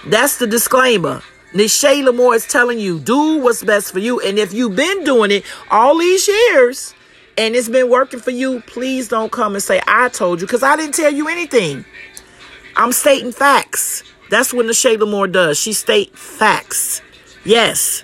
That's the disclaimer. Ne'che La'mour is telling you, do what's best for you. And if you've been doing it all these years and it's been working for you, please don't come and say I told you because I didn't tell you anything. I'm stating facts. That's what Shayla Moore does. She state facts. Yes.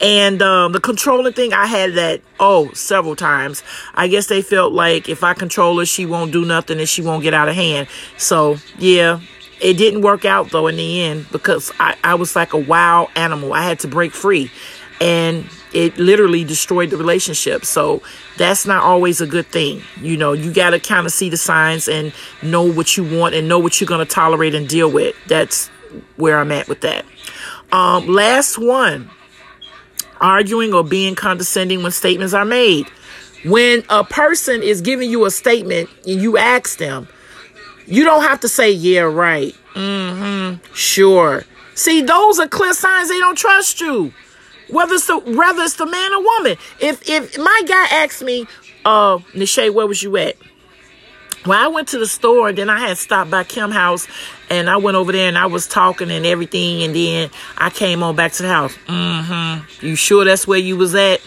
And um, the controlling thing, I had that, oh, several times. I guess they felt like if I control her, she won't do nothing and she won't get out of hand. So, yeah, it didn't work out, though, in the end because I, I was like a wild animal. I had to break free. And it literally destroyed the relationship. So that's not always a good thing. You know, you got to kind of see the signs and know what you want and know what you're going to tolerate and deal with. That's where I'm at with that. Um, last one arguing or being condescending when statements are made. When a person is giving you a statement and you ask them, you don't have to say, yeah, right. Mm-hmm. Sure. See, those are clear signs they don't trust you. Whether it's the whether it's the man or woman. If if my guy asked me, uh, where was you at? Well, I went to the store and then I had stopped by Kim house and I went over there and I was talking and everything and then I came on back to the house. Mm-hmm. You sure that's where you was at?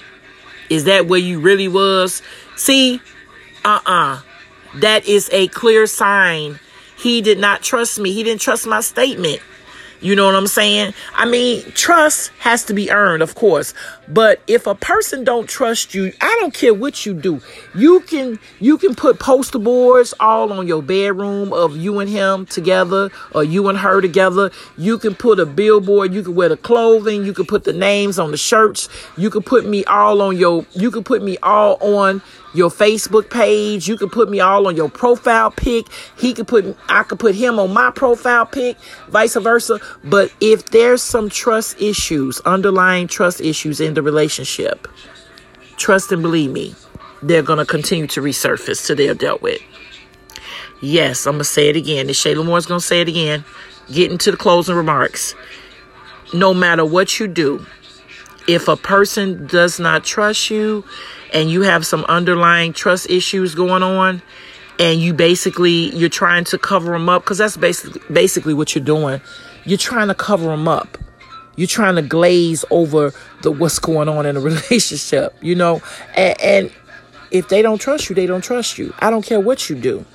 Is that where you really was? See, uh-uh. That is a clear sign. He did not trust me. He didn't trust my statement. You know what I'm saying? I mean, trust has to be earned, of course. But if a person don't trust you, I don't care what you do. You can you can put poster boards all on your bedroom of you and him together or you and her together. You can put a billboard, you can wear the clothing, you can put the names on the shirts. You can put me all on your you can put me all on your Facebook page. You can put me all on your profile pic. He could put I could put him on my profile pic, vice versa. But if there's some trust issues, underlying trust issues in the relationship, trust and believe me, they're gonna continue to resurface till they're dealt with. Yes, I'm gonna say it again. And Shayla Moore's gonna say it again. Getting to the closing remarks. No matter what you do, if a person does not trust you and you have some underlying trust issues going on and you basically you're trying to cover them up because that's basically basically what you're doing. You're trying to cover them up. You're trying to glaze over the what's going on in a [LAUGHS] relationship you know? And, and if they don't trust you they don't trust you. I don't care what you do.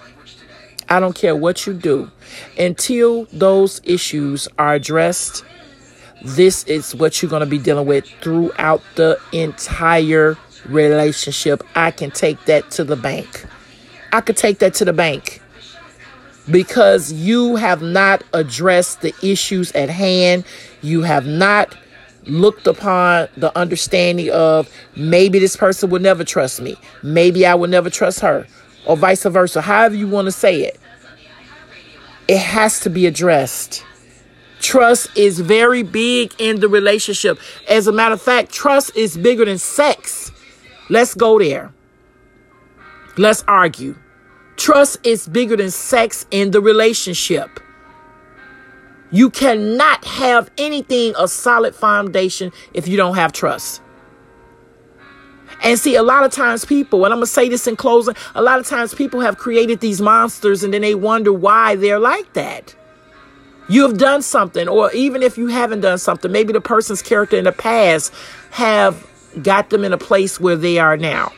I don't care what you do. Until those issues are addressed this is what you're going to be dealing with throughout the entire relationship. I can take that to the bank. I could take that to the bank because you have not addressed the issues at hand. You have not looked upon the understanding of maybe this person will never trust me. Maybe I will never trust her, or vice versa. However, you want to say it, it has to be addressed. Trust is very big in the relationship. As a matter of fact, trust is bigger than sex. Let's go there. Let's argue. Trust is bigger than sex in the relationship. You cannot have anything a solid foundation if you don't have trust. And see, a lot of times people, and I'm going to say this in closing, a lot of times people have created these monsters and then they wonder why they're like that. You have done something, or even if you haven't done something, maybe the person's character in the past have got them in a place where they are now.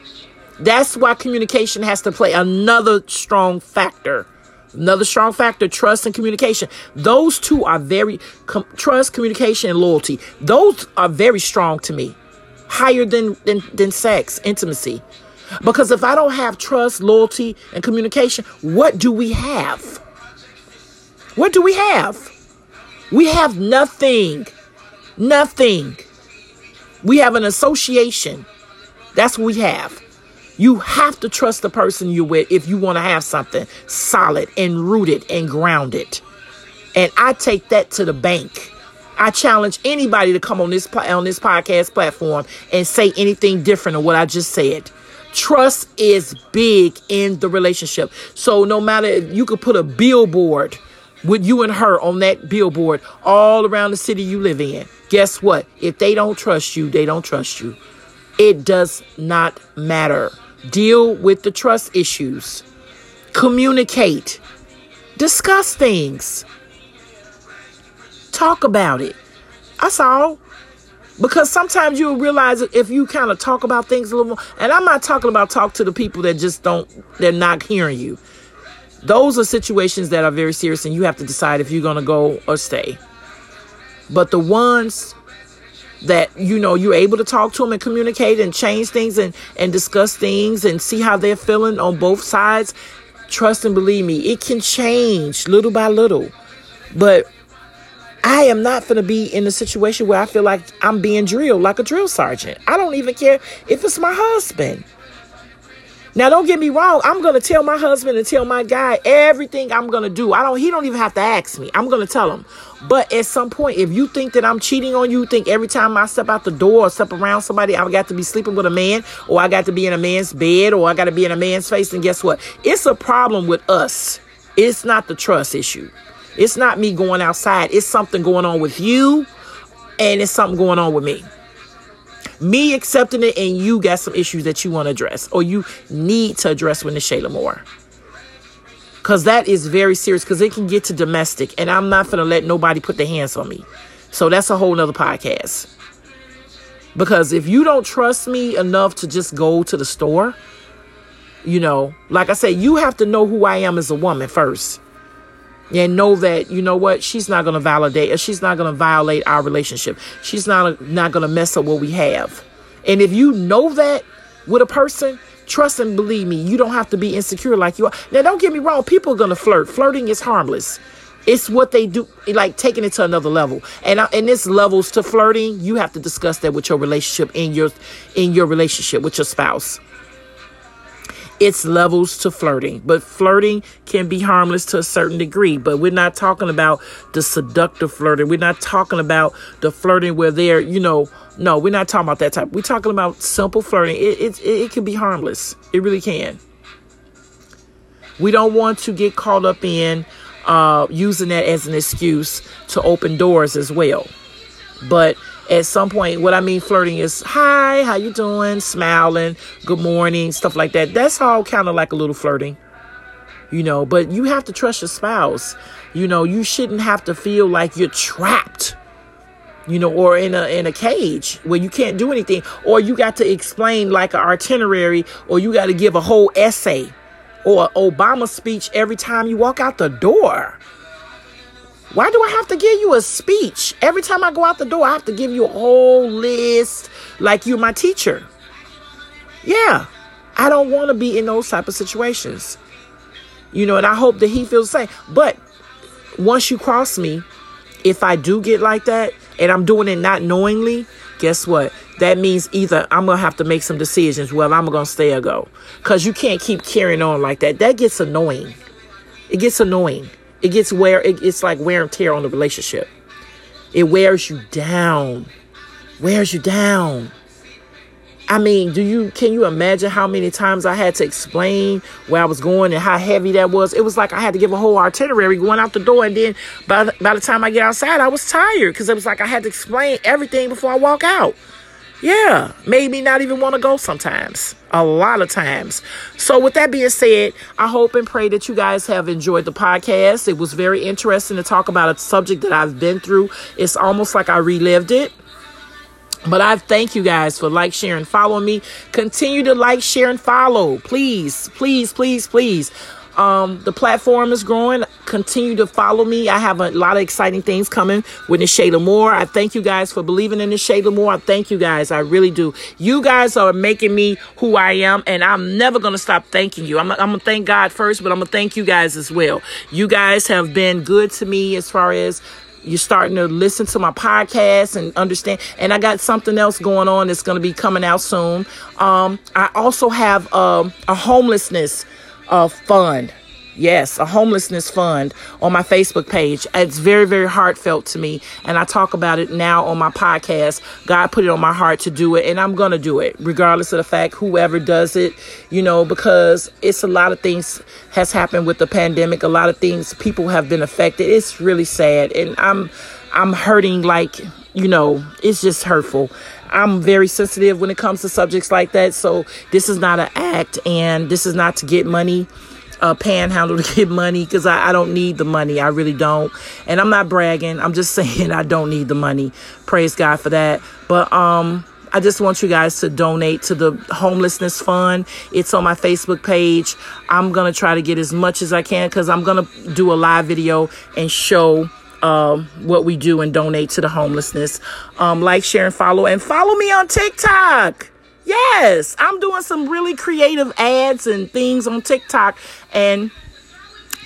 That's why communication has to play another strong factor Another strong factor, trust and communication. Those two are very, com- trust, communication, and loyalty. Those are very strong to me. Higher than, than, than sex, intimacy. Because if I don't have trust, loyalty, and communication, what do we have? What do we have? We have nothing. Nothing. We have an association. That's what we have. You have to trust the person you're with if you want to have something solid and rooted and grounded. And I take that to the bank. I challenge anybody to come on this on this podcast platform and say anything different than what I just said. Trust is big in the relationship. So no matter you could put a billboard with you and her on that billboard all around the city you live in. Guess what? If they don't trust you, they don't trust you. It does not matter. Deal with the trust issues. Communicate. Discuss things. Talk about it. That's all. Because sometimes you'll realize if you kind of talk about things a little more, and I'm not talking about talk to the people that just don't, they're not hearing you. Those are situations that are very serious, and you have to decide if you're going to go or stay. But the ones that you know you're able to talk to them and communicate and change things and and discuss things and see how they're feeling on both sides trust and believe me it can change little by little but I am not going to be in a situation where I feel like I'm being drilled like a drill sergeant. I don't even care if it's my husband. Now, don't get me wrong. I'm going to tell my husband and tell my guy everything I'm going to do. I don't, he don't even have to ask me. I'm going to tell him. But at some point, if you think that I'm cheating on you, think every time I step out the door or step around somebody, I got to be sleeping with a man or I got to be in a man's bed or I got to be in a man's face. And guess what? It's a problem with us. It's not the trust issue. It's not me going outside. It's something going on with you and it's something going on with me me accepting it and you got some issues that you want to address or you need to address with Shayla Moore. Cause that is very serious because it can get to domestic and I'm not gonna let nobody put their hands on me. So that's a whole nother podcast. Because if you don't trust me enough to just go to the store, you know, like I said, you have to know who I am as a woman first and know that you know what she's not going to validate or she's not going to violate our relationship. She's not not going to mess up what we have. And if you know that with a person trust and believe me you don't have to be insecure like you are. Now don't get me wrong people are going to flirt. Flirting is harmless. It's what they do like taking it to another level. And and this levels to flirting. You have to discuss that with your relationship in your in your relationship with your spouse it's levels to flirting, but flirting can be harmless to a certain degree. But we're not talking about the seductive flirting. We're not talking about the flirting where they're, you know, no, we're not talking about that type. We're talking about simple flirting. It, it, it, can be harmless. It really can. We don't want to get caught up in uh, using that as an excuse to open doors as well. But at some point what i mean flirting is hi how you doing? Smiling good morning stuff like that. That's all kind of like a little flirting you know but you have to trust your spouse. You know you shouldn't have to feel like you're trapped you know or in a in a cage where you can't do anything or you got to explain like an itinerary or you got to give a whole essay or obama speech every time you walk out the door why do I have to give you a speech? Every time I go out the door, I have to give you a whole list like you're my teacher. Yeah, I don't want to be in those type of situations. You know, and I hope that he feels the same. But once you cross me, if I do get like that and I'm doing it not knowingly, guess what? That means either I'm going to have to make some decisions. Well, I'm going to stay or go. Because you can't keep carrying on like that. That gets annoying. It gets annoying. It gets wear. It, it's like wear and tear on the relationship. It wears you down. Wears you down. I mean, do you can you imagine how many times I had to explain where I was going and how heavy that was? It was like I had to give a whole itinerary going out the door, and then by the, by the time I get outside, I was tired because it was like I had to explain everything before I walk out. Yeah, made me not even want to go sometimes. A lot of times. So, with that being said, I hope and pray that you guys have enjoyed the podcast. It was very interesting to talk about a subject that I've been through. It's almost like I relived it. But I thank you guys for like, share, and follow me. Continue to like, share, and follow. Please, please, please, please. Um, the platform is growing. Continue to follow me. I have a lot of exciting things coming with Ne'che La'mour. I thank you guys for believing in Ne'che La'mour. I thank you guys. I really do. You guys are making me who I am, and I'm never going to stop thanking you. I'm, I'm going to thank God first, but I'm going to thank you guys as well. You guys have been good to me as far as you're starting to listen to my podcast and understand and i got something else going on that's going to be coming out soon um, i also have um, a homelessness uh, fund Yes, a homelessness fund on my Facebook page. It's very, very heartfelt to me. And I talk about it now on my podcast. God put it on my heart to do it, and I'm going to do it, regardless of the fact whoever does it, you know, because it's a lot of things has happened with the pandemic. A lot of things, people have been affected. It's really sad. And I'm, I'm hurting like, you know, it's just hurtful. I'm very sensitive when it comes to subjects like that. So this is not an act and this is not to get money uh, panhandle to [LAUGHS] get money because I, I don't need the money. I really don't. And I'm not bragging. I'm just [LAUGHS] saying I don't need the money. Praise God for that. But um, I just want you guys to donate to the homelessness fund. It's on my Facebook page. I'm going to try to get as much as I can because I'm going to do a live video and show um, what we do and donate to the homelessness. Um, like, share, and follow. And follow me on TikTok. Yes, I'm doing some really creative ads and things on TikTok, and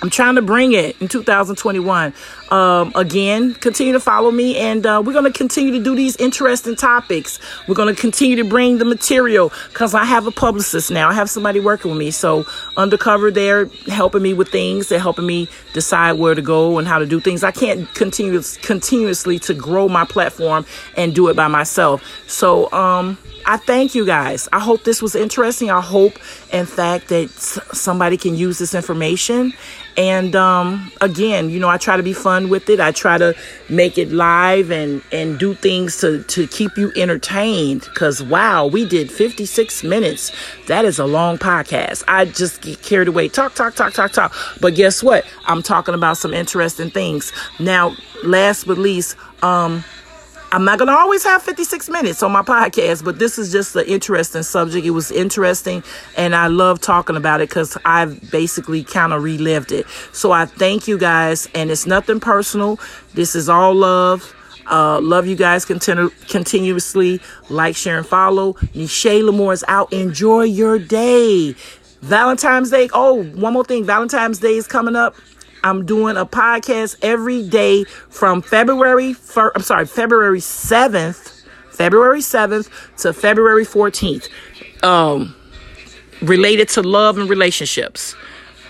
I'm trying to bring it in 2021. Um, again, continue to follow me, and uh, we're going to continue to do these interesting topics. We're going to continue to bring the material because I have a publicist now. I have somebody working with me. So, undercover, they're helping me with things. They're helping me decide where to go and how to do things. I can't continue continuously to grow my platform and do it by myself. So, um, I thank you guys. I hope this was interesting. I hope, in fact, that somebody can use this information. And um, again, you know, I try to be fun with it. I try to make it live and and do things to to keep you entertained. Cause wow, we did 56 minutes. That is a long podcast. I just get carried away. Talk, talk, talk, talk, talk. But guess what? I'm talking about some interesting things. Now, last but least, um, I'm not going to always have 56 minutes on my podcast, but this is just an interesting subject. It was interesting, and I love talking about it because I've basically kind of relived it. So I thank you guys, and it's nothing personal. This is all love. Uh, love you guys continu- continuously. Like, share, and follow. Ne'che La'mour is out. Enjoy your day. Valentine's Day. Oh, one more thing. Valentine's Day is coming up. I'm doing a podcast every day from February fir- I'm sorry, February 7th, February 7th to February 14th. Um related to love and relationships.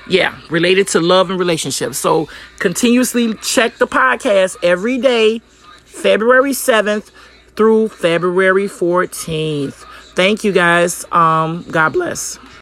Yeah, related to love and relationships. So continuously check the podcast every day, February 7th through February 14th. Thank you guys. Um, God bless.